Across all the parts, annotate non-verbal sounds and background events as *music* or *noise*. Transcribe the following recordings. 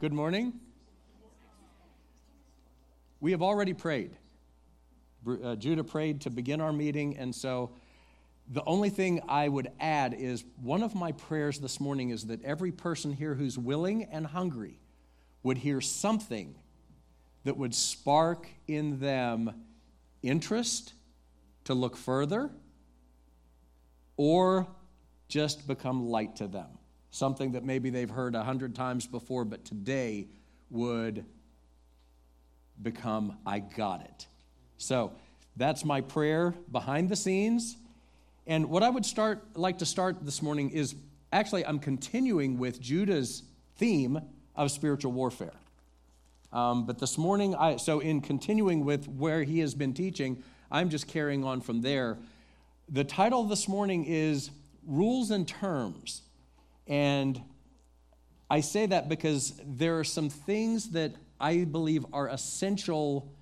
Good morning. We have already prayed. Uh, Judah prayed to begin our meeting, and so the only thing I would add is one of my prayers this morning is that every person here who's willing and hungry would hear something that would spark in them interest to look further or just become light to them something that maybe they've heard a hundred times before, but today would become, I got it. So that's my prayer behind the scenes. And what I would start like to start this morning is actually I'm continuing with Judah's theme of spiritual warfare. Um, but this morning, I, so in continuing with where he has been teaching, I'm just carrying on from there. The title this morning is Rules and Terms and I say that because there are some things that I believe are essential,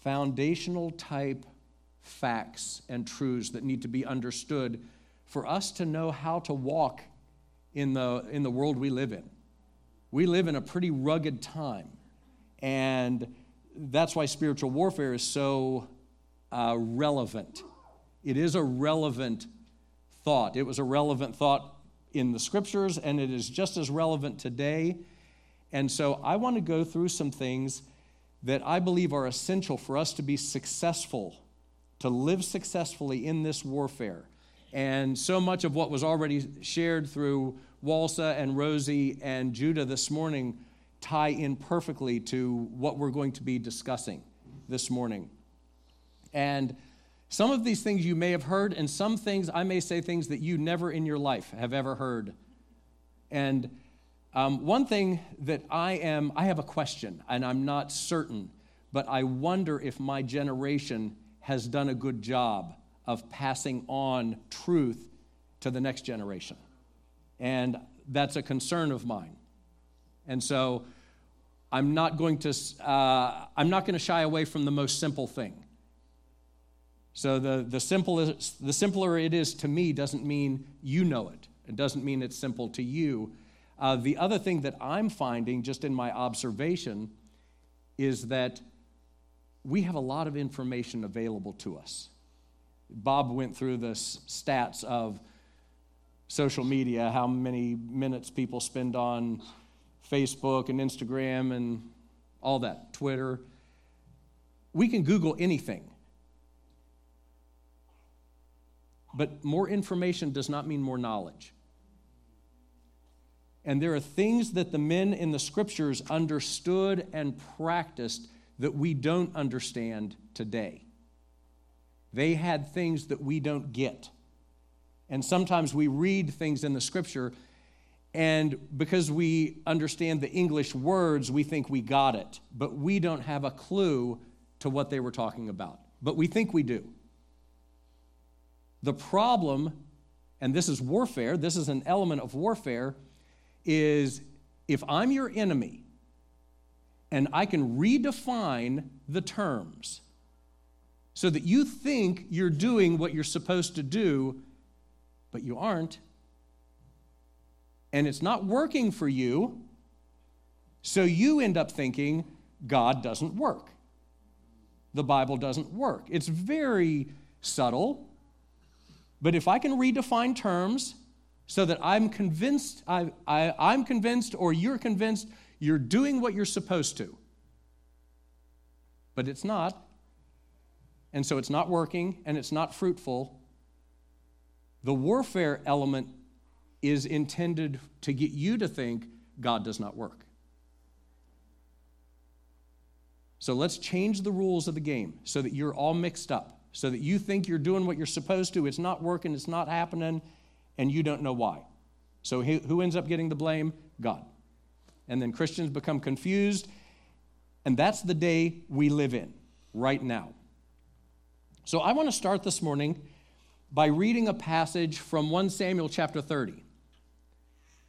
foundational type facts and truths that need to be understood for us to know how to walk in the, in the world we live in. We live in a pretty rugged time, and that's why spiritual warfare is so uh, relevant. It is a relevant thought. It was a relevant thought in the scriptures, and it is just as relevant today. And so I want to go through some things that I believe are essential for us to be successful, to live successfully in this warfare. And so much of what was already shared through Walsa and Rosie and Judah this morning tie in perfectly to what we're going to be discussing this morning. And some of these things you may have heard, and some things I may say things that you never in your life have ever heard. And um, one thing that I am, I have a question, and I'm not certain, but I wonder if my generation has done a good job of passing on truth to the next generation. And that's a concern of mine. And so I'm not going to, uh, I'm not going to shy away from the most simple thing. So the, the, simplest, the simpler it is to me doesn't mean you know it. It doesn't mean it's simple to you. Uh, the other thing that I'm finding, just in my observation, is that we have a lot of information available to us. Bob went through the stats of social media, how many minutes people spend on Facebook and Instagram and all that, Twitter. We can Google anything. But more information does not mean more knowledge. And there are things that the men in the scriptures understood and practiced that we don't understand today. They had things that we don't get. And sometimes we read things in the scripture, and because we understand the English words, we think we got it, but we don't have a clue to what they were talking about. But we think we do. The problem, and this is warfare, this is an element of warfare, is if I'm your enemy and I can redefine the terms so that you think you're doing what you're supposed to do, but you aren't, and it's not working for you, so you end up thinking God doesn't work. The Bible doesn't work. It's very subtle, but if I can redefine terms so that I'm convinced, I, I, I'm convinced, or you're convinced you're doing what you're supposed to, but it's not, and so it's not working and it's not fruitful, the warfare element is intended to get you to think God does not work. So let's change the rules of the game so that you're all mixed up so that you think you're doing what you're supposed to, it's not working, it's not happening, and you don't know why. So who ends up getting the blame? God. And then Christians become confused, and that's the day we live in right now. So I want to start this morning by reading a passage from 1 Samuel chapter 30.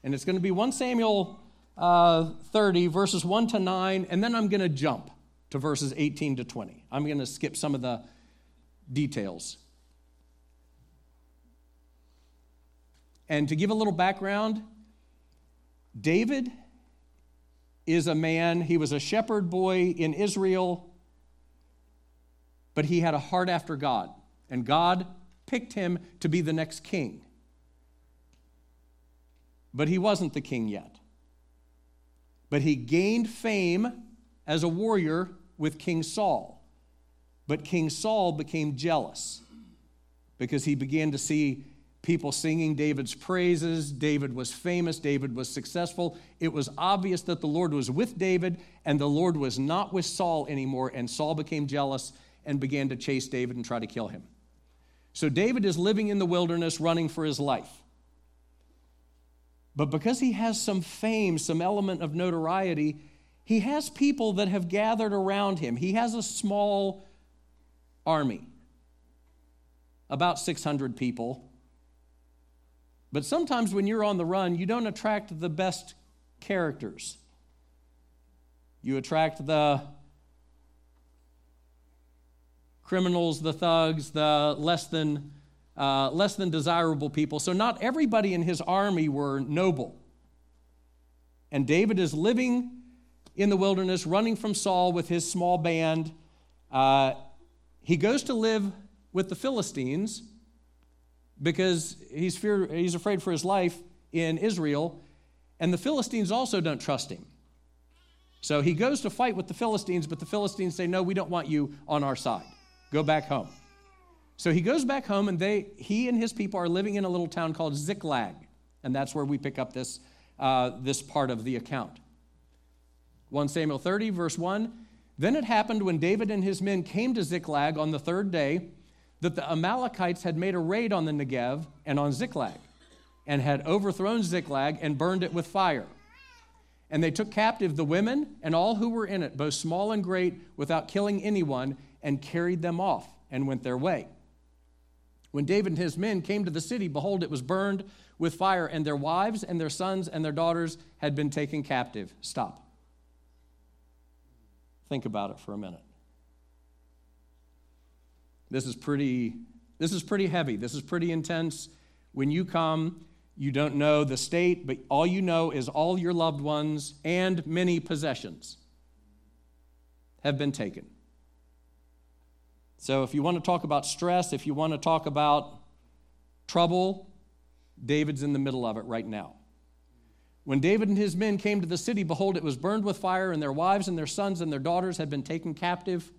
And it's going to be 1 Samuel uh, 30, verses 1 to 9, and then I'm going to jump to verses 18 to 20. I'm going to skip some of the details. And to give a little background, David is a man, he was a shepherd boy in Israel, but he had a heart after God. And God picked him to be the next king. But he wasn't the king yet. But he gained fame as a warrior with King Saul. But King Saul became jealous because he began to see people singing David's praises. David was famous, David was successful. It was obvious that the Lord was with David and the Lord was not with Saul anymore, and Saul became jealous and began to chase David and try to kill him. So David is living in the wilderness running for his life. But because he has some fame, some element of notoriety, he has people that have gathered around him. He has a small army, about 600 people but sometimes when you're on the run, you don't attract the best characters. You attract the criminals, the thugs, the less than, uh, less than desirable people. So, not everybody in his army were noble. And David is living in the wilderness, running from Saul with his small band. Uh, he goes to live with the Philistines because he's, fear, he's afraid for his life in Israel, and the Philistines also don't trust him. So he goes to fight with the Philistines, but the Philistines say, No, we don't want you on our side. Go back home. So he goes back home, and they, he and his people are living in a little town called Ziklag, and that's where we pick up this, uh, this part of the account. 1 Samuel 30, verse 1 Then it happened when David and his men came to Ziklag on the third day that the Amalekites had made a raid on the Negev and on Ziklag, and had overthrown Ziklag and burned it with fire. And they took captive the women and all who were in it, both small and great, without killing anyone, and carried them off and went their way. When David and his men came to the city, behold, it was burned with fire, and their wives and their sons and their daughters had been taken captive. Stop. Think about it for a minute. This is pretty this is pretty heavy. This is pretty intense. When you come, you don't know the state, but all you know is all your loved ones and many possessions have been taken. So, if you want to talk about stress, if you want to talk about trouble, David's in the middle of it right now. When David and his men came to the city, behold, it was burned with fire, and their wives and their sons and their daughters had been taken captive.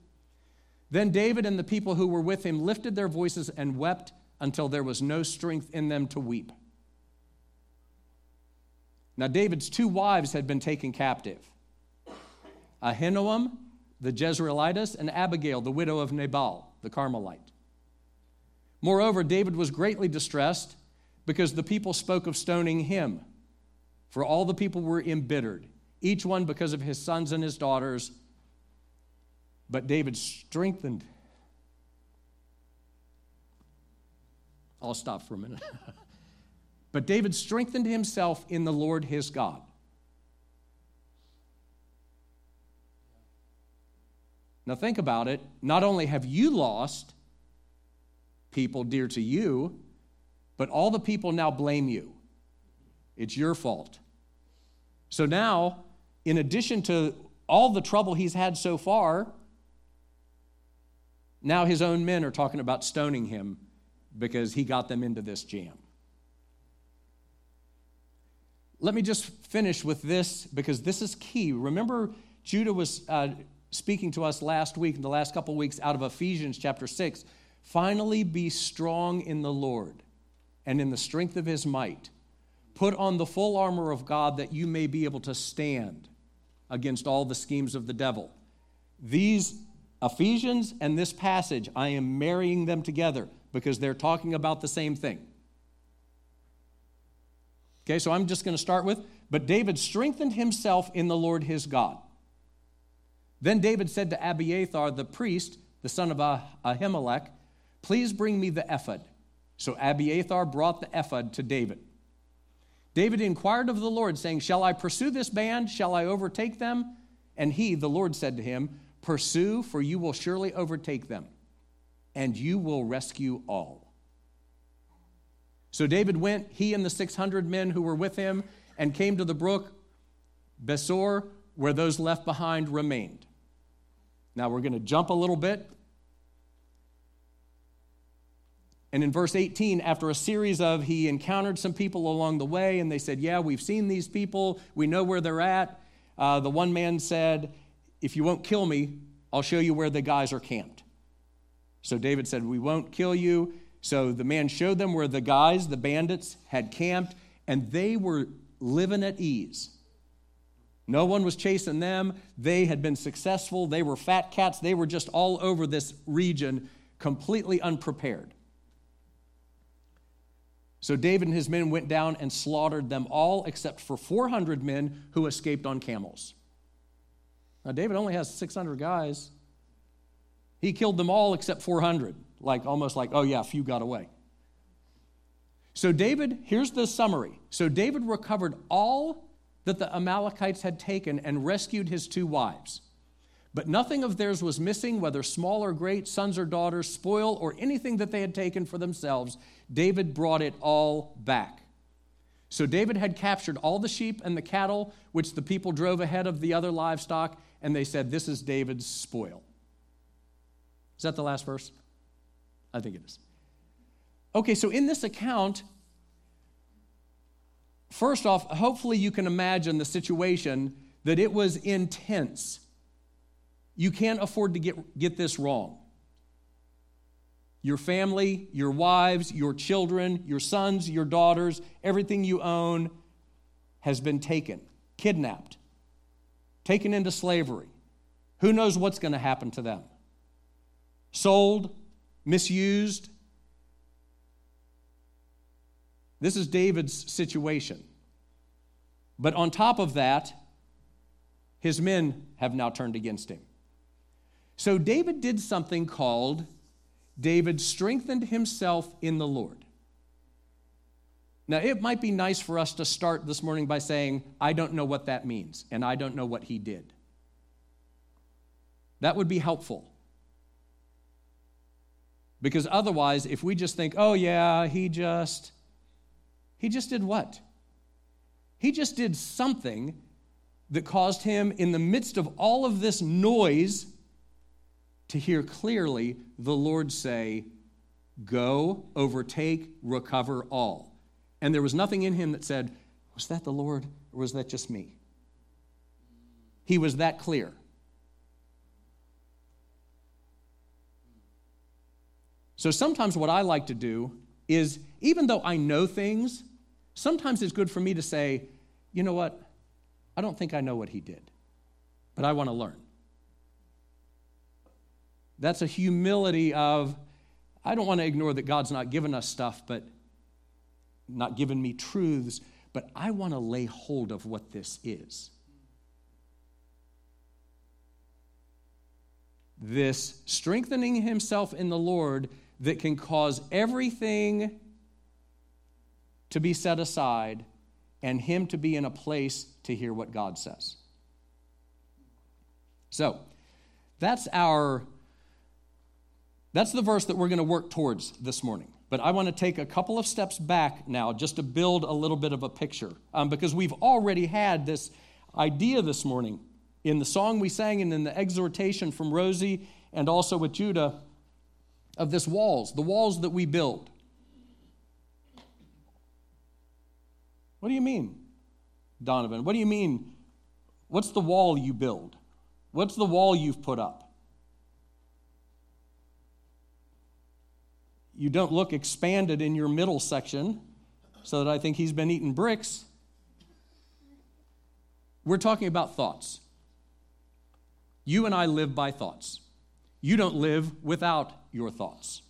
Then David and the people who were with him lifted their voices and wept until there was no strength in them to weep. Now, David's two wives had been taken captive Ahinoam, the Jezreelitess, and Abigail, the widow of Nabal, the Carmelite. Moreover, David was greatly distressed because the people spoke of stoning him, for all the people were embittered, each one because of his sons and his daughters but David strengthened. I'll stop for a minute. *laughs* but David strengthened himself in the Lord his God. Now, think about it. Not only have you lost people dear to you, but all the people now blame you. It's your fault. So now, in addition to all the trouble he's had so far, now his own men are talking about stoning him because he got them into this jam. Let me just finish with this because this is key. Remember, Judah was uh, speaking to us last week, in the last couple of weeks, out of Ephesians chapter 6. Finally, be strong in the Lord and in the strength of his might. Put on the full armor of God that you may be able to stand against all the schemes of the devil. These Ephesians and this passage, I am marrying them together because they're talking about the same thing. Okay, so I'm just going to start with, but David strengthened himself in the Lord his God. Then David said to Abiathar the priest, the son of ah- Ahimelech, Please bring me the ephod. So Abiathar brought the ephod to David. David inquired of the Lord, saying, Shall I pursue this band? Shall I overtake them? And he, the Lord, said to him, Pursue, for you will surely overtake them, and you will rescue all. So David went, he and the 600 men who were with him, and came to the brook Besor, where those left behind remained. Now we're going to jump a little bit. And in verse 18, after a series of, he encountered some people along the way, and they said, Yeah, we've seen these people, we know where they're at. Uh, the one man said, If you won't kill me, I'll show you where the guys are camped. So David said, We won't kill you. So the man showed them where the guys, the bandits, had camped, and they were living at ease. No one was chasing them. They had been successful. They were fat cats. They were just all over this region, completely unprepared. So David and his men went down and slaughtered them all except for 400 men who escaped on camels. Now, David only has 600 guys. He killed them all except 400, like almost like, oh, yeah, a few got away. So, David, here's the summary. So, David recovered all that the Amalekites had taken and rescued his two wives. But nothing of theirs was missing, whether small or great, sons or daughters, spoil, or anything that they had taken for themselves. David brought it all back. So David had captured all the sheep and the cattle, which the people drove ahead of the other livestock, and they said, This is David's spoil. Is that the last verse? I think it is. Okay, so in this account, first off, hopefully you can imagine the situation that it was intense you can't afford to get, get this wrong. Your family, your wives, your children, your sons, your daughters, everything you own has been taken, kidnapped, taken into slavery. Who knows what's going to happen to them? Sold, misused. This is David's situation. But on top of that, his men have now turned against him. So David did something called David strengthened himself in the Lord. Now, it might be nice for us to start this morning by saying, I don't know what that means, and I don't know what he did. That would be helpful. Because otherwise, if we just think, oh, yeah, he just, he just did what? He just did something that caused him, in the midst of all of this noise to hear clearly the Lord say, Go, overtake, recover all. And there was nothing in him that said, Was that the Lord or was that just me? He was that clear. So sometimes what I like to do is, even though I know things, sometimes it's good for me to say, you know what? I don't think I know what he did, but I want to learn. That's a humility of, I don't want to ignore that God's not given us stuff, but not given me truths, but I want to lay hold of what this is. This strengthening himself in the Lord that can cause everything to be set aside and him to be in a place to hear what God says. So, that's our that's the verse that we're going to work towards this morning. But I want to take a couple of steps back now just to build a little bit of a picture um, because we've already had this idea this morning in the song we sang and in the exhortation from Rosie and also with Judah of this walls, the walls that we build. What do you mean, Donovan? What do you mean? What's the wall you build? What's the wall you've put up? You don't look expanded in your middle section, so that I think he's been eating bricks. We're talking about thoughts. You and I live by thoughts. You don't live without your thoughts.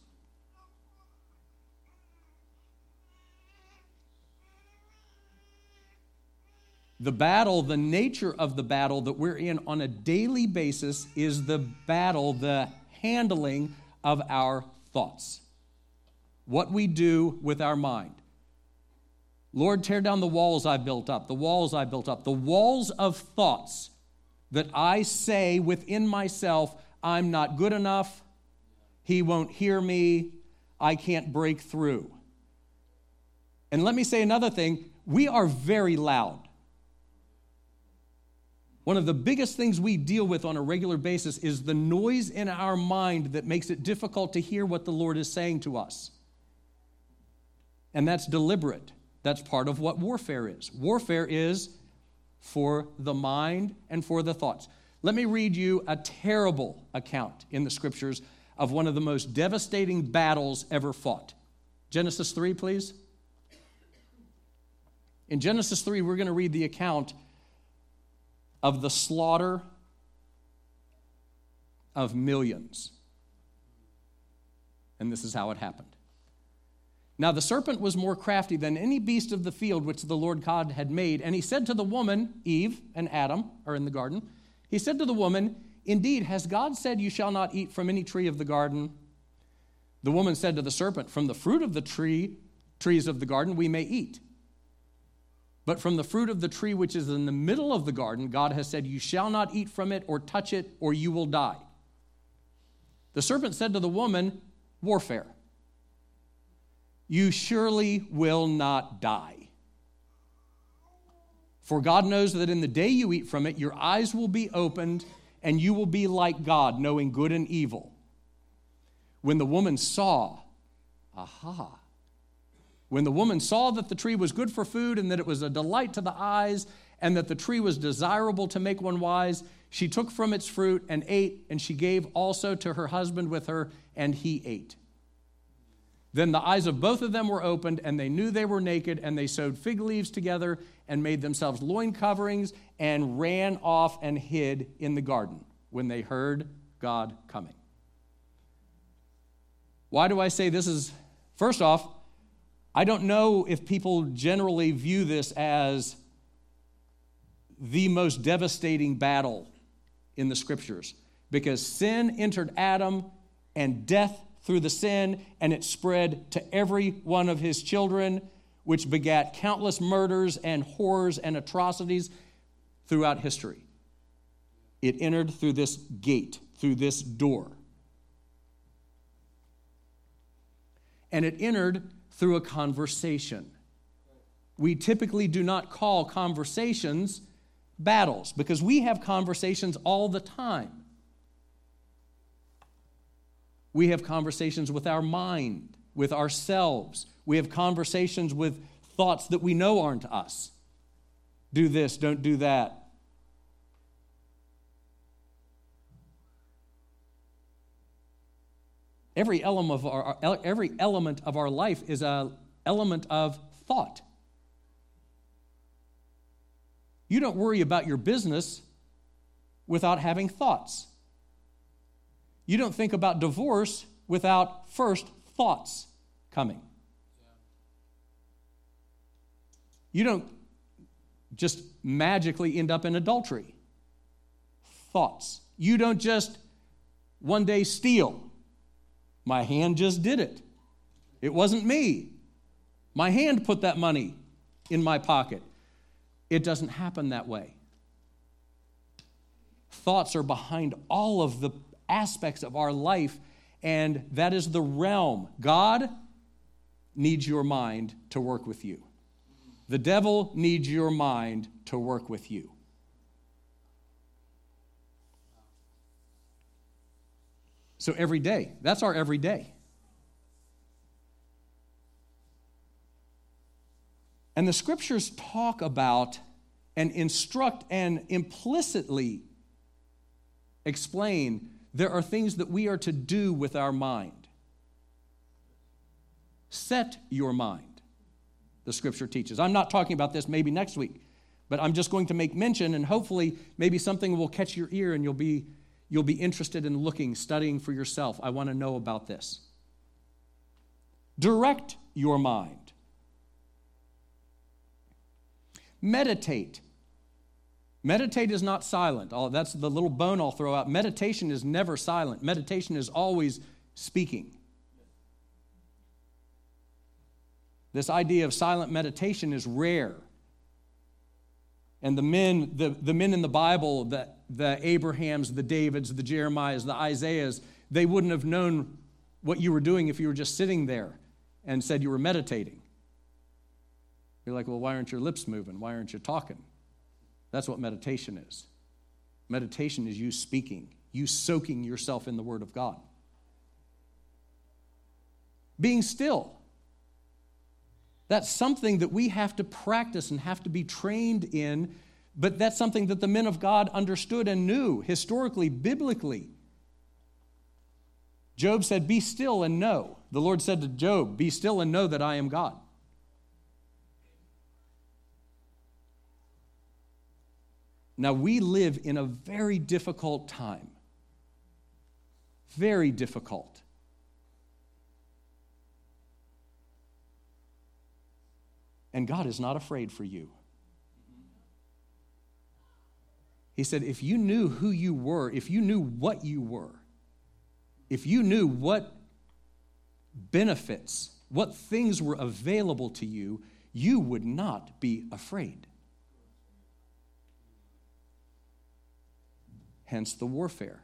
The battle, the nature of the battle that we're in on a daily basis is the battle, the handling of our thoughts what we do with our mind. Lord, tear down the walls I built up, the walls I built up, the walls of thoughts that I say within myself, I'm not good enough, He won't hear me, I can't break through. And let me say another thing we are very loud. One of the biggest things we deal with on a regular basis is the noise in our mind that makes it difficult to hear what the Lord is saying to us. And that's deliberate. That's part of what warfare is. Warfare is for the mind and for the thoughts. Let me read you a terrible account in the scriptures of one of the most devastating battles ever fought. Genesis 3, please. In Genesis 3, we're going to read the account of the slaughter of millions. And this is how it happened. Now the serpent was more crafty than any beast of the field which the Lord God had made. And he said to the woman, Eve and Adam are in the garden, he said to the woman, Indeed, has God said, You shall not eat from any tree of the garden? The woman said to the serpent, From the fruit of the tree, trees of the garden, we may eat. But from the fruit of the tree which is in the middle of the garden, God has said, You shall not eat from it or touch it, or you will die. The serpent said to the woman, Warfare. You surely will not die. For God knows that in the day you eat from it, your eyes will be opened, and you will be like God, knowing good and evil. When the woman saw, aha, when the woman saw that the tree was good for food and that it was a delight to the eyes and that the tree was desirable to make one wise, she took from its fruit and ate, and she gave also to her husband with her, and he ate. Then the eyes of both of them were opened, and they knew they were naked, and they sewed fig leaves together and made themselves loin coverings and ran off and hid in the garden when they heard God coming. Why do I say this is, first off, I don't know if people generally view this as the most devastating battle in the scriptures because sin entered Adam and death through the sin, and it spread to every one of his children, which begat countless murders and horrors and atrocities throughout history. It entered through this gate, through this door. And it entered through a conversation. We typically do not call conversations battles because we have conversations all the time. We have conversations with our mind, with ourselves. We have conversations with thoughts that we know aren't us. Do this, don't do that. Every element of our, every element of our life is an element of thought. You don't worry about your business without having thoughts. You don't think about divorce without first thoughts coming. You don't just magically end up in adultery. Thoughts. You don't just one day steal my hand just did it. It wasn't me. My hand put that money in my pocket. It doesn't happen that way. Thoughts are behind all of the aspects of our life, and that is the realm. God needs your mind to work with you, the devil needs your mind to work with you. So every day, that's our every day. And the scriptures talk about and instruct and implicitly explain there are things that we are to do with our mind. Set your mind, the scripture teaches. I'm not talking about this maybe next week, but I'm just going to make mention, and hopefully, maybe something will catch your ear and you'll be You'll be interested in looking, studying for yourself. I want to know about this. Direct your mind. Meditate. Meditate is not silent. Oh, that's the little bone I'll throw out. Meditation is never silent, meditation is always speaking. This idea of silent meditation is rare. And the men, the, the men in the Bible, the, the Abrahams, the Davids, the Jeremiahs, the Isaiahs, they wouldn't have known what you were doing if you were just sitting there and said you were meditating. You're like, well, why aren't your lips moving? Why aren't you talking? That's what meditation is. Meditation is you speaking, you soaking yourself in the Word of God. Being still. That's something that we have to practice and have to be trained in, but that's something that the men of God understood and knew historically, biblically. Job said, Be still and know. The Lord said to Job, Be still and know that I am God. Now, we live in a very difficult time. Very difficult. And God is not afraid for you. He said, if you knew who you were, if you knew what you were, if you knew what benefits, what things were available to you, you would not be afraid. Hence the warfare.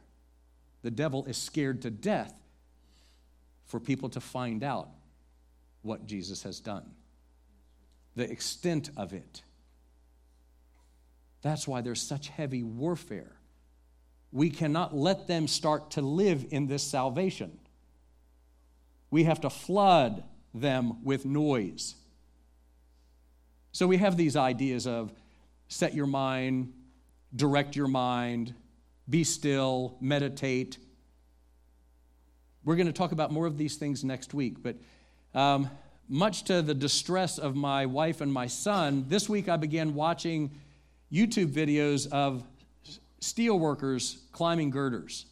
The devil is scared to death for people to find out what Jesus has done, the extent of it. That's why there's such heavy warfare. We cannot let them start to live in this salvation. We have to flood them with noise. So we have these ideas of set your mind, direct your mind, be still, meditate. We're going to talk about more of these things next week, but um, much to the distress of my wife and my son, this week I began watching YouTube videos of steel workers climbing girders.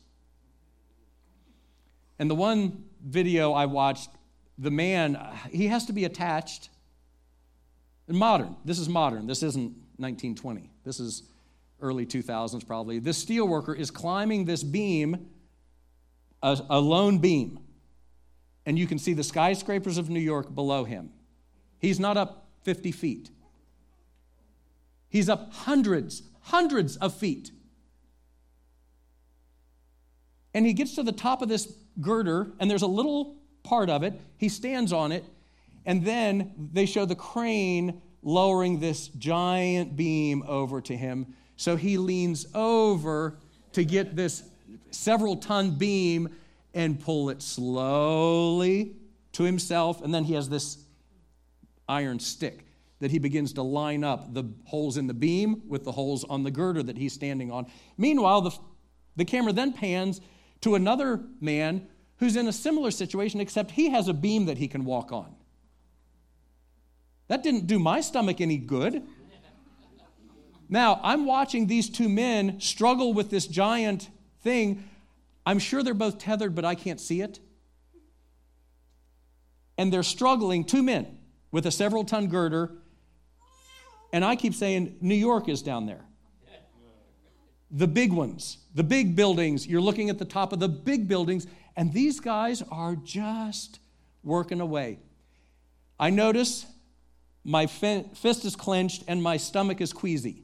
And the one video I watched, the man, he has to be attached. And modern. This is modern. This isn't 1920. This is early 2000s probably. This steel worker is climbing this beam, a, a lone beam. And you can see the skyscrapers of New York below him. He's not up 50 feet. He's up hundreds, hundreds of feet. And he gets to the top of this girder, and there's a little part of it. He stands on it, and then they show the crane lowering this giant beam over to him. So he leans over to get this several ton beam and pull it slowly to himself. And then he has this iron stick that he begins to line up the holes in the beam with the holes on the girder that he's standing on. Meanwhile, the, the camera then pans to another man who's in a similar situation, except he has a beam that he can walk on. That didn't do my stomach any good. Now, I'm watching these two men struggle with this giant thing. I'm sure they're both tethered, but I can't see it. And they're struggling, two men with a several ton girder. And I keep saying, New York is down there the big ones, the big buildings. You're looking at the top of the big buildings, and these guys are just working away. I notice my fist is clenched and my stomach is queasy.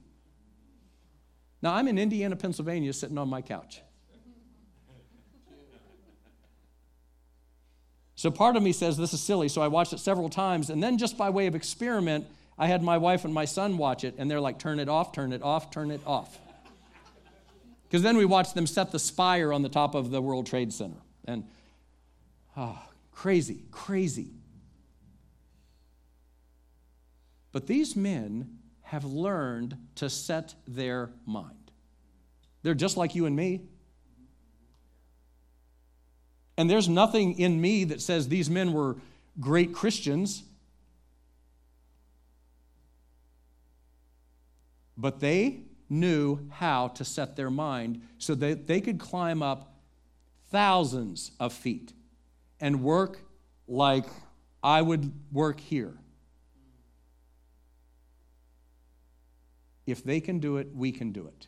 Now, I'm in Indiana, Pennsylvania, sitting on my couch. So part of me says this is silly, so I watched it several times, and then just by way of experiment, I had my wife and my son watch it, and they're like, turn it off, turn it off, turn it off. Because then we watched them set the spire on the top of the World Trade Center. And, oh, crazy, crazy. But these men have learned to set their mind. They're just like you and me. And there's nothing in me that says these men were great Christians. But they knew how to set their mind so that they could climb up thousands of feet and work like I would work here. If they can do it, we can do it.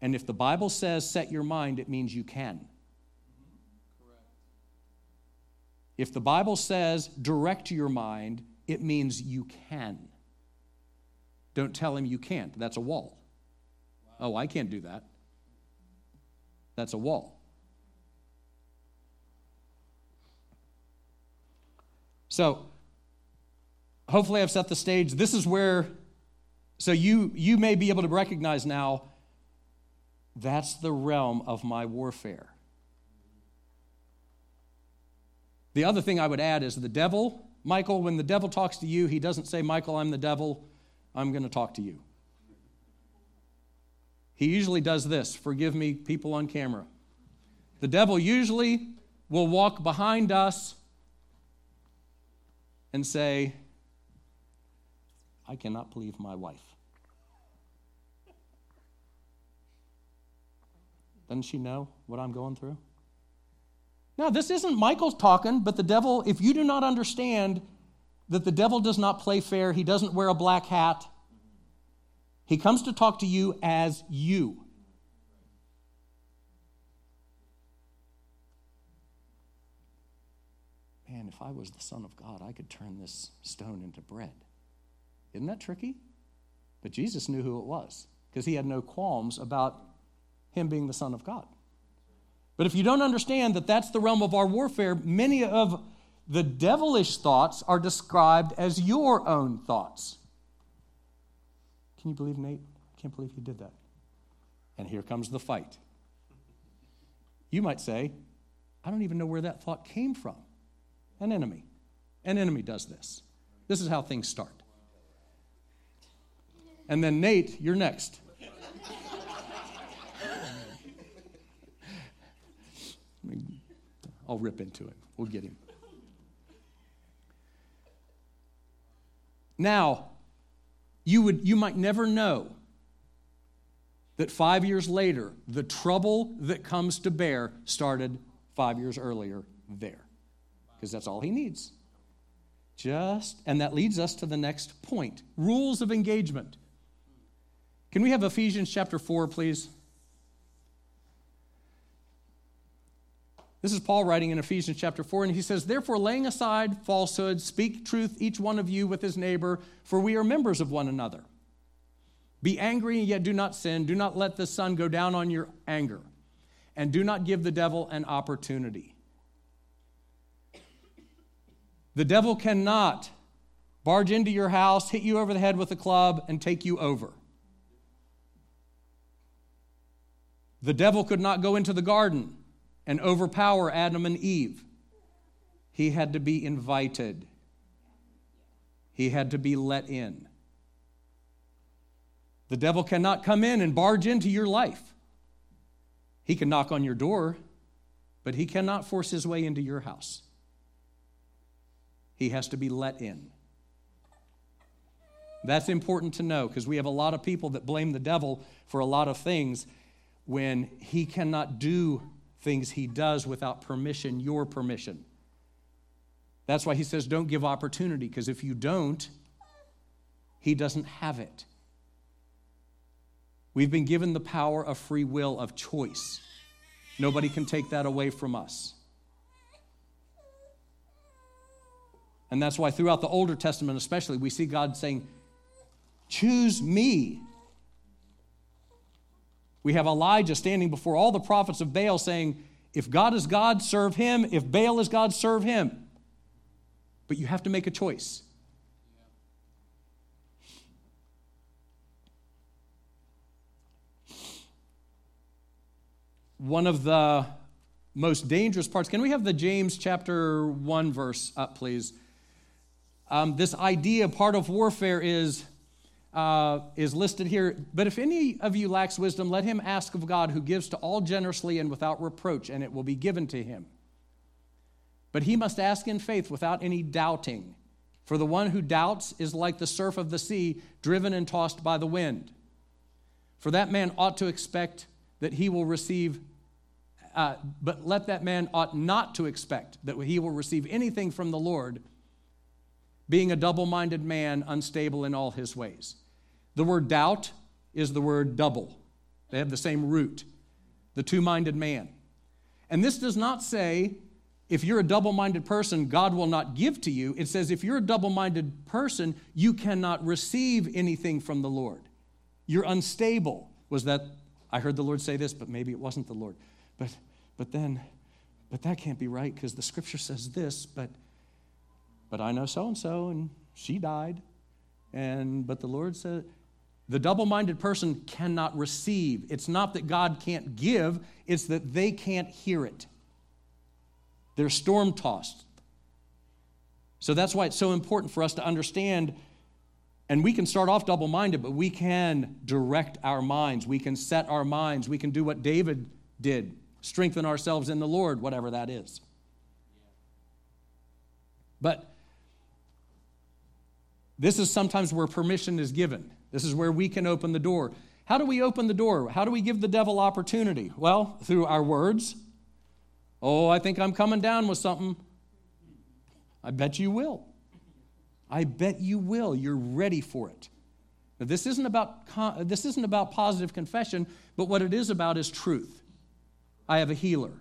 And if the Bible says set your mind, it means you can. If the Bible says direct your mind, it means you can. Don't tell him you can't. That's a wall. Wow. Oh, I can't do that. That's a wall. So, hopefully, I've set the stage. This is where, so you, you may be able to recognize now That's the realm of my warfare. The other thing I would add is the devil, Michael, when the devil talks to you, he doesn't say, Michael, I'm the devil, I'm going to talk to you. He usually does this forgive me, people on camera. The devil usually will walk behind us and say, I cannot believe my wife. Doesn't she know what I'm going through? Now, this isn't Michael talking, but the devil, if you do not understand that the devil does not play fair, he doesn't wear a black hat, he comes to talk to you as you. Man, if I was the Son of God, I could turn this stone into bread. Isn't that tricky? But Jesus knew who it was because he had no qualms about him being the Son of God. But if you don't understand that that's the realm of our warfare, many of the devilish thoughts are described as your own thoughts. Can you believe Nate? I can't believe he did that. And here comes the fight. You might say, I don't even know where that thought came from. An enemy. An enemy does this. This is how things start. And then, Nate, you're next. I'll rip into it. We'll get him. Now, you, would, you might never know that five years later, the trouble that comes to bear started five years earlier there. Because that's all he needs. Just, and that leads us to the next point rules of engagement. Can we have Ephesians chapter 4, please? This is Paul writing in Ephesians chapter 4, and he says, Therefore, laying aside falsehood, speak truth, each one of you with his neighbor, for we are members of one another. Be angry yet do not sin. Do not let the sun go down on your anger, and do not give the devil an opportunity. The devil cannot barge into your house, hit you over the head with a club, and take you over. The devil could not go into the garden and overpower Adam and Eve. He had to be invited, he had to be let in. The devil cannot come in and barge into your life. He can knock on your door, but he cannot force his way into your house. He has to be let in. That's important to know because we have a lot of people that blame the devil for a lot of things when he cannot do things he does without permission, your permission. That's why he says, don't give opportunity, because if you don't, he doesn't have it. We've been given the power of free will, of choice. Nobody can take that away from us. And that's why throughout the Older Testament, especially, we see God saying, Choose me we have Elijah standing before all the prophets of Baal saying, If God is God, serve him. If Baal is God, serve him. But you have to make a choice. One of the most dangerous parts, can we have the James chapter 1 verse up, please? Um, this idea, part of warfare is uh, is listed here. But if any of you lacks wisdom, let him ask of God, who gives to all generously and without reproach, and it will be given to him. But he must ask in faith without any doubting. For the one who doubts is like the surf of the sea, driven and tossed by the wind. For that man ought to expect that he will receive, uh, but let that man ought not to expect that he will receive anything from the Lord, being a double minded man, unstable in all his ways. The word doubt is the word double, they have the same root, the two minded man. And this does not say if you're a double minded person, God will not give to you. It says if you're a double minded person, you cannot receive anything from the Lord. You're unstable. Was that, I heard the Lord say this, but maybe it wasn't the Lord. But, but then, but that can't be right because the scripture says this, but, but I know so and so and she died. And, but the Lord said, The double minded person cannot receive. It's not that God can't give, it's that they can't hear it. They're storm tossed. So that's why it's so important for us to understand. And we can start off double minded, but we can direct our minds. We can set our minds. We can do what David did strengthen ourselves in the Lord, whatever that is. But this is sometimes where permission is given. This is where we can open the door. How do we open the door? How do we give the devil opportunity? Well, through our words. Oh, I think I'm coming down with something. I bet you will. I bet you will. You're ready for it. Now, this isn't about this isn't about positive confession, but what it is about is truth. I have a healer.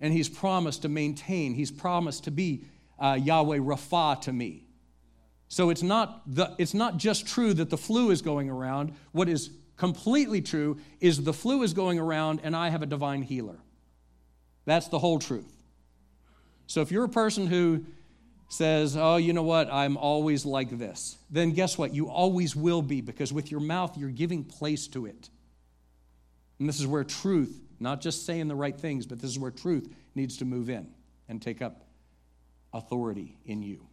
And he's promised to maintain, he's promised to be uh, Yahweh Rapha to me. So it's not, the, it's not just true that the flu is going around. What is completely true is the flu is going around and I have a divine healer. That's the whole truth. So if you're a person who says, Oh, you know what, I'm always like this, then guess what? You always will be because with your mouth, you're giving place to it. And this is where truth, not just saying the right things, but this is where truth needs to move in and take up authority in you.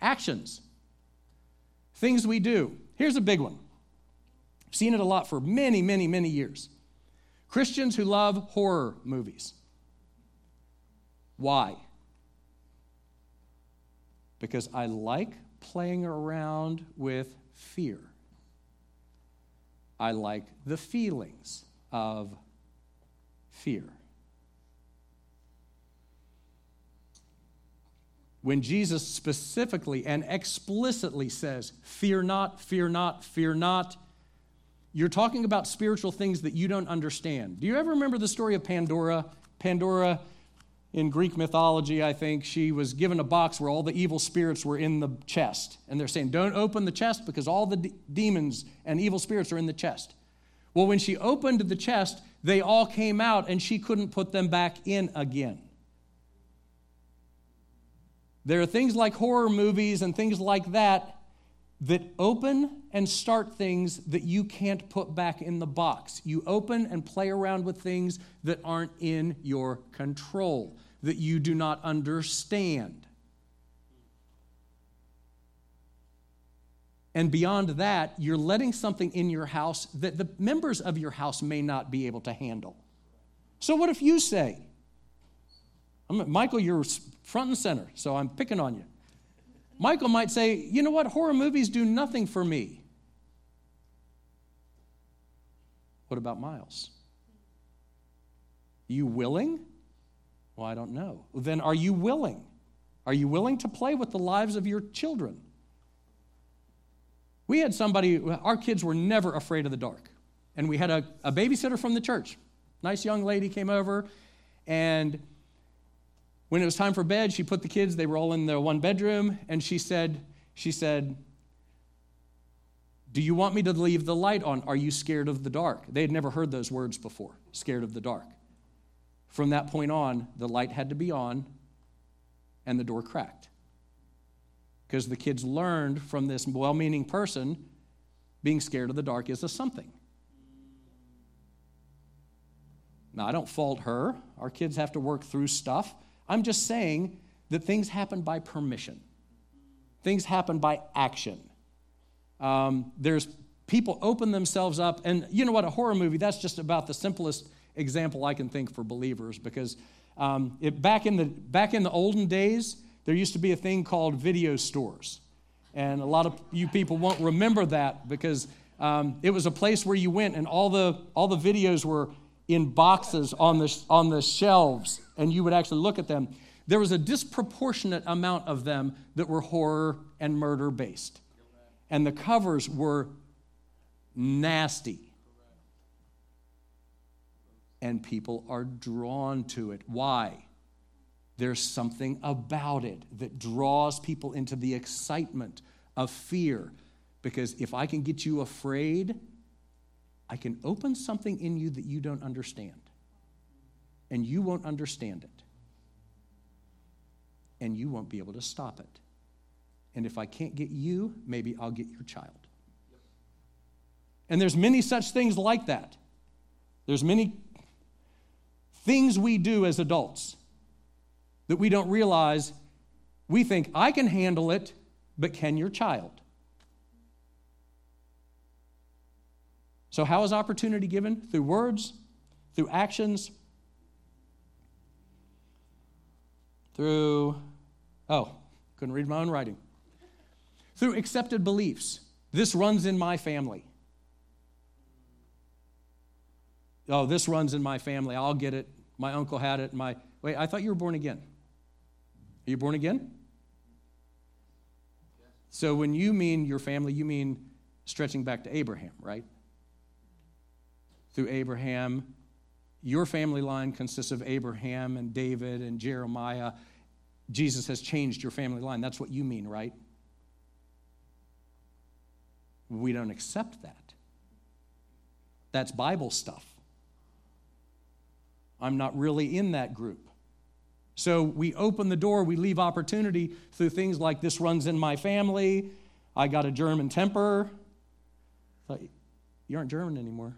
Actions, things we do. Here's a big one. I've seen it a lot for many, many, many years. Christians who love horror movies. Why? Because I like playing around with fear. I like the feelings of fear. When Jesus specifically and explicitly says, Fear not, fear not, fear not, you're talking about spiritual things that you don't understand. Do you ever remember the story of Pandora? Pandora, in Greek mythology, I think, she was given a box where all the evil spirits were in the chest. And they're saying, Don't open the chest because all the de- demons and evil spirits are in the chest. Well, when she opened the chest, they all came out and she couldn't put them back in again. There are things like horror movies and things like that that open and start things that you can't put back in the box. You open and play around with things that aren't in your control, that you do not understand. And beyond that, you're letting something in your house that the members of your house may not be able to handle. So, what if you say, Michael, you're front and center, so I'm picking on you. Michael might say, you know what, horror movies do nothing for me. What about Miles? You willing? Well, I don't know. Then are you willing? Are you willing to play with the lives of your children? We had somebody, our kids were never afraid of the dark. And we had a, a babysitter from the church. Nice young lady came over, and when it was time for bed, she put the kids, they were all in the one bedroom, and she said, she said, Do you want me to leave the light on? Are you scared of the dark? They had never heard those words before, scared of the dark. From that point on, the light had to be on and the door cracked. Because the kids learned from this well meaning person being scared of the dark is a something. Now, I don't fault her. Our kids have to work through stuff. I'm just saying that things happen by permission, things happen by action. Um, there's people open themselves up, and you know what? A horror movie, that's just about the simplest example I can think for believers because um, it, back, in the, back in the olden days, there used to be a thing called video stores. And a lot of you people won't remember that because um, it was a place where you went and all the, all the videos were in boxes on the, on the shelves, and you would actually look at them. There was a disproportionate amount of them that were horror and murder based. And the covers were nasty. And people are drawn to it. Why? There's something about it that draws people into the excitement of fear. Because if I can get you afraid, I can open something in you that you don't understand, and you won't understand it, and you won't be able to stop it. And if I can't get you, maybe I'll get your child. And there's many such things like that. There's many things we do as adults that we don't realize. We think, I can handle it, but can your child? So, how is opportunity given? Through words, through actions, through, oh, couldn't read my own writing. Through accepted beliefs. This runs in my family. Oh, this runs in my family. I'll get it. My uncle had it. My wait, I thought you were born again. Are you born again? So when you mean your family, you mean stretching back to Abraham, right? Through Abraham, your family line consists of Abraham and David and Jeremiah. Jesus has changed your family line. That's what you mean, right? We don't accept that. That's Bible stuff. I'm not really in that group. So we open the door, we leave opportunity through things like this runs in my family. I got a German temper. you aren't German anymore.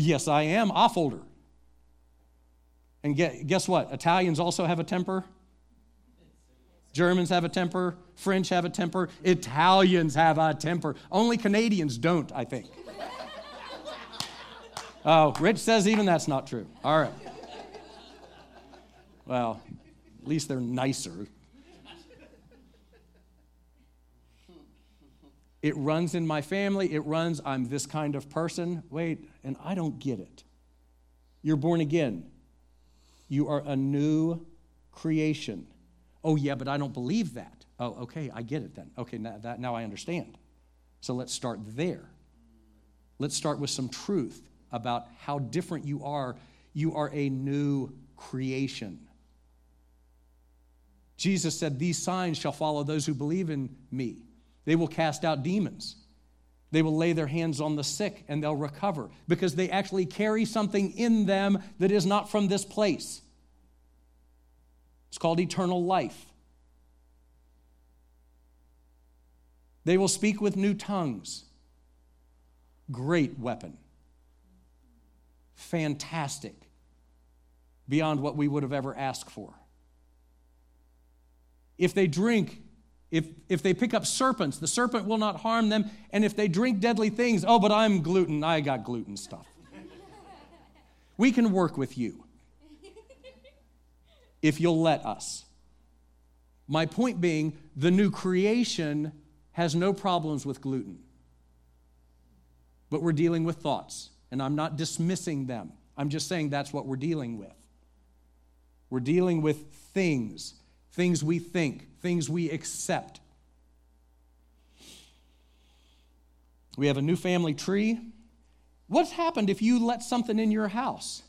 Yes, I am. Affolter. And guess what? Italians also have a temper. Germans have a temper. French have a temper. Italians have a temper. Only Canadians don't, I think. *laughs* Oh, Rich says even that's not true. All right. Well, at least they're nicer. It runs in my family. It runs, I'm this kind of person. Wait, and I don't get it. You're born again. You are a new creation. Oh, yeah, but I don't believe that. Oh, okay, I get it then. Okay, now, that, now I understand. So let's start there. Let's start with some truth about how different you are. You are a new creation. Jesus said, These signs shall follow those who believe in me. They will cast out demons. They will lay their hands on the sick and they'll recover because they actually carry something in them that is not from this place. It's called eternal life. They will speak with new tongues. Great weapon. Fantastic. Beyond what we would have ever asked for if they drink, if, if they pick up serpents, the serpent will not harm them. And if they drink deadly things, oh, but I'm gluten, I got gluten stuff. we can work with you if you'll let us. My point being, the new creation has no problems with gluten. But we're dealing with thoughts, and I'm not dismissing them. I'm just saying that's what we're dealing with. We're dealing with things things we think, things we accept. We have a new family tree. What's happened if you let something in your house?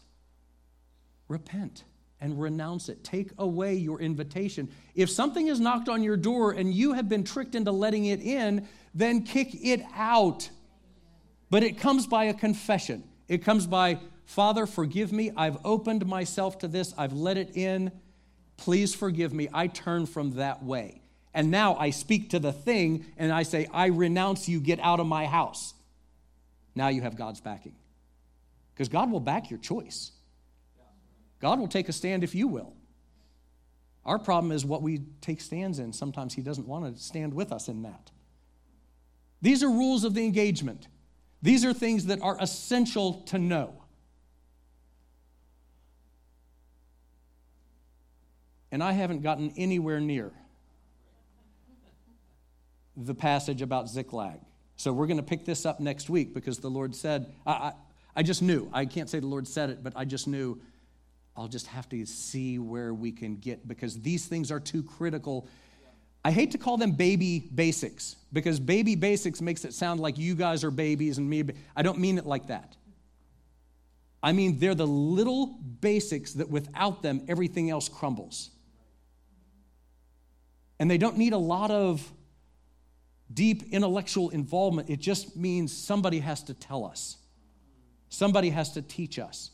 Repent and renounce it. Take away your invitation. If something is knocked on your door and you have been tricked into letting it in, then kick it out. But it comes by a confession. It comes by, Father, forgive me. I've opened myself to this, I've let it in. Please forgive me. I turn from that way. And now I speak to the thing and I say, I renounce you, get out of my house. Now you have God's backing. Because God will back your choice. God will take a stand if you will. Our problem is what we take stands in. Sometimes He doesn't want to stand with us in that. These are rules of the engagement. These are things that are essential to know. And I haven't gotten anywhere near the passage about Ziklag. So we're going to pick this up next week because the Lord said, I, I, I, just knew. I can't say the Lord said it, but I just knew I'll just have to see where we can get because these things are too critical. I hate to call them baby basics because baby basics makes it sound like you guys are babies and me. I don't mean it like that. I mean, they're the little basics that without them, everything else crumbles. And they don't need a lot of deep intellectual involvement. It just means somebody has to tell us, somebody has to teach us.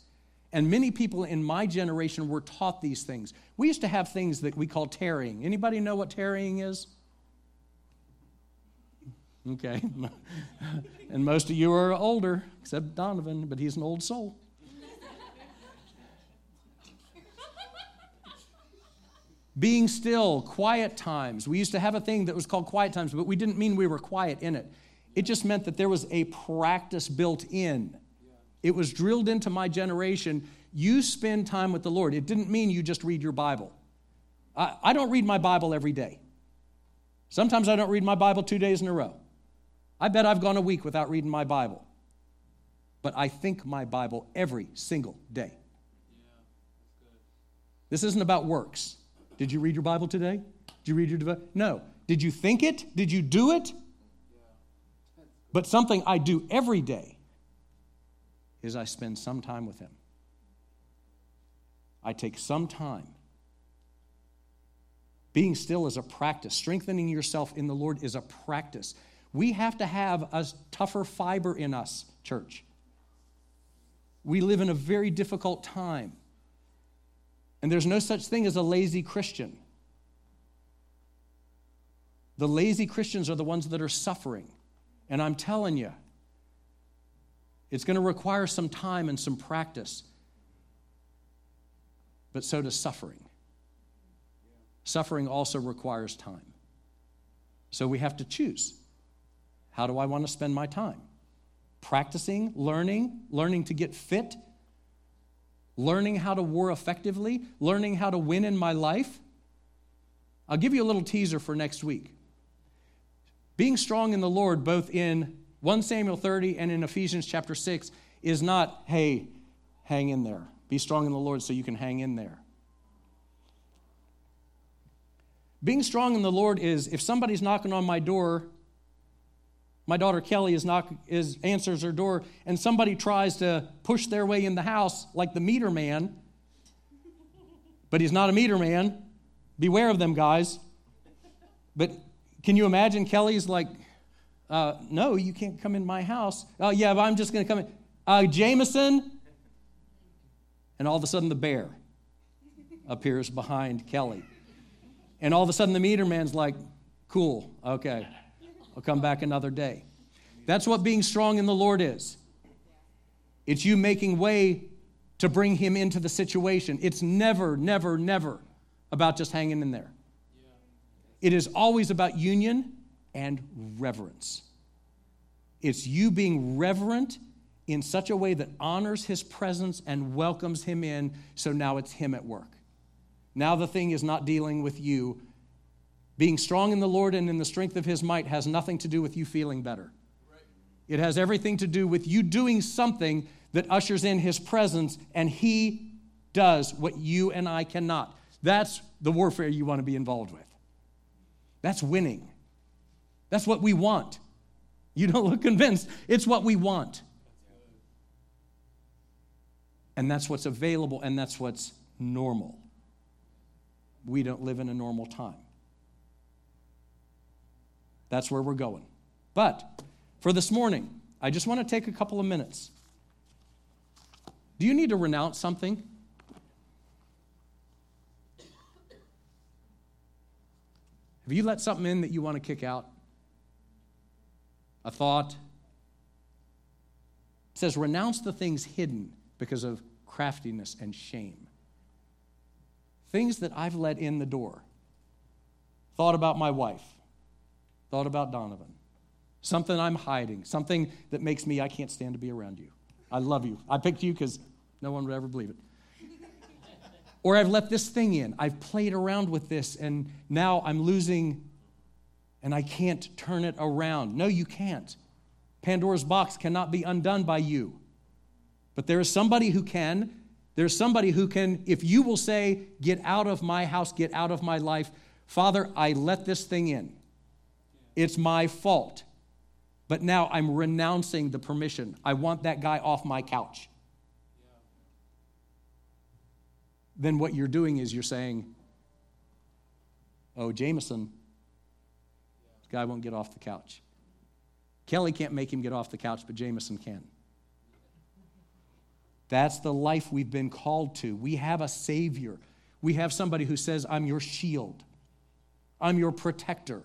And many people in my generation were taught these things. We used to have things that we call tarrying. Anybody know what tarrying is? Okay. *laughs* and most of you are older, except Donovan, but he's an old soul. Being still, quiet times. We used to have a thing that was called quiet times, but we didn't mean we were quiet in it. It just meant that there was a practice built in it was drilled into my generation. You spend time with the Lord. It didn't mean you just read your Bible. I, I don't read my Bible every day. Sometimes I don't read my Bible two days in a row. I bet I've gone a week without reading my Bible. But I think my Bible every single day. This isn't about works. Did you read your Bible today? Did you read your devotion? No. Did you think it? Did you do it? But something I do every day is I spend some time with Him. I take some time. Being still is a practice. Strengthening yourself in the Lord is a practice. We have to have a tougher fiber in us, church. We live in a very difficult time. And there's no such thing as a lazy Christian. The lazy Christians are the ones that are suffering. And I'm telling you, it's going to require some time and some practice. But so does suffering. Suffering also requires time. So we have to choose. How do I want to spend my time? Practicing, learning, learning to get fit, learning how to war effectively, learning how to win in my life. I'll give you a little teaser for next week. Being strong in the Lord, both in 1 Samuel 30 and in Ephesians chapter 6 is not, hey, hang in there. Be strong in the Lord so you can hang in there. Being strong in the Lord is if somebody's knocking on my door, my daughter Kelly is knock, is answers her door, and somebody tries to push their way in the house like the meter man, but he's not a meter man. Beware of them, guys. But can you imagine Kelly's like, uh, no, you can't come in my house. Oh, yeah, but I'm just going to come in. Uh, Jameson. And all of a sudden, the bear appears behind Kelly. And all of a sudden, the meter man's like, cool, okay, I'll come back another day. That's what being strong in the Lord is. It's you making way to bring him into the situation. It's never, never, never about just hanging in there. It is always about union and reverence. It's you being reverent in such a way that honors his presence and welcomes him in, so now it's him at work. Now the thing is not dealing with you. Being strong in the Lord and in the strength of his might has nothing to do with you feeling better. It has everything to do with you doing something that ushers in his presence, and he does what you and I cannot. That's the warfare you want to be involved with. That's winning. That's what we want. You don't look convinced. It's what we want. And that's what's available and that's what's normal. We don't live in a normal time. That's where we're going. But for this morning, I just want to take a couple of minutes. Do you need to renounce something? Have you let something in that you want to kick out? a thought. It says, renounce the things hidden because of craftiness and shame. Things that I've let in the door. Thought about my wife, thought about Donovan. Something I'm hiding, something that makes me, I can't stand to be around you. I love you. I picked you because no one would ever believe it. or I've let this thing in. I've played around with this, and now I'm losing and I can't turn it around. No, you can't. Pandora's box cannot be undone by you. But there is somebody who can. There's somebody who can, if you will say, Get out of my house, get out of my life, Father, I let this thing in. It's my fault. But now I'm renouncing the permission. I want that guy off my couch. Then what you're doing is you're saying, Oh, Jameson, this guy won't get off the couch. Kelly can't make him get off the couch, but Jameson can. That's the life we've been called to. We have a Savior. We have somebody who says, I'm your shield, I'm your protector.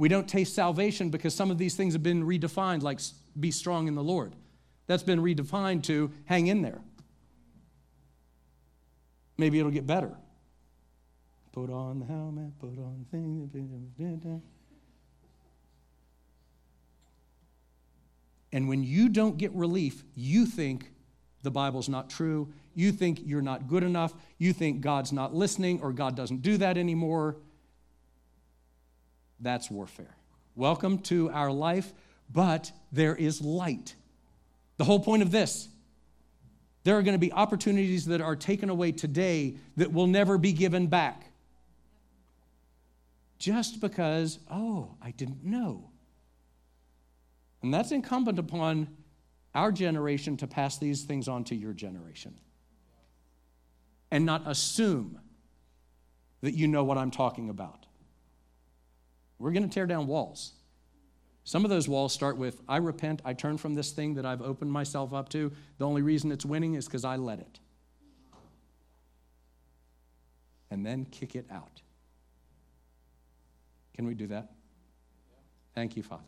We don't taste salvation because some of these things have been redefined, like be strong in the Lord. That's been redefined to hang in there. Maybe it'll get better. Put on the helmet, put on the thing. And when you don't get relief, you think the Bible's not true. You think you're not good enough. You think God's not listening or God doesn't do that anymore. That's warfare. Welcome to our life, but there is light. The whole point of this there are going to be opportunities that are taken away today that will never be given back. Just because, oh, I didn't know. And that's incumbent upon our generation to pass these things on to your generation and not assume that you know what I'm talking about. We're going to tear down walls. Some of those walls start with I repent, I turn from this thing that I've opened myself up to. The only reason it's winning is because I let it. And then kick it out. Can we do that? Thank you, Father.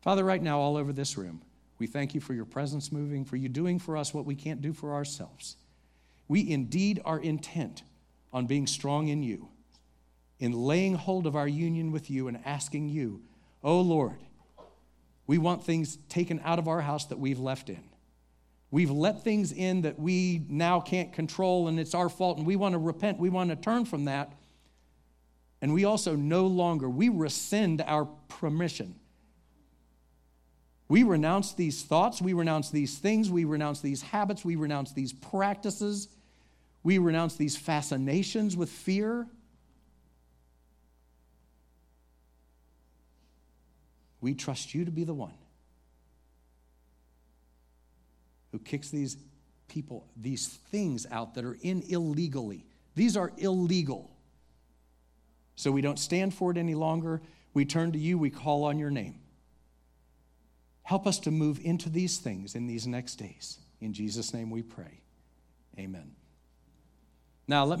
Father, right now, all over this room, we thank you for your presence moving, for you doing for us what we can't do for ourselves. We indeed are intent on being strong in you, in laying hold of our union with you and asking you, Oh Lord, we want things taken out of our house that we've left in. We've let things in that we now can't control and it's our fault, and we want to repent. We want to turn from that. And we also no longer, we rescind our permission. We renounce these thoughts, we renounce these things, we renounce these habits, we renounce these practices, we renounce these fascinations with fear. We trust you to be the one who kicks these people, these things out that are in illegally. These are illegal. So we don't stand for it any longer. We turn to you, we call on your name. Help us to move into these things in these next days. In Jesus' name we pray. Amen. Now, let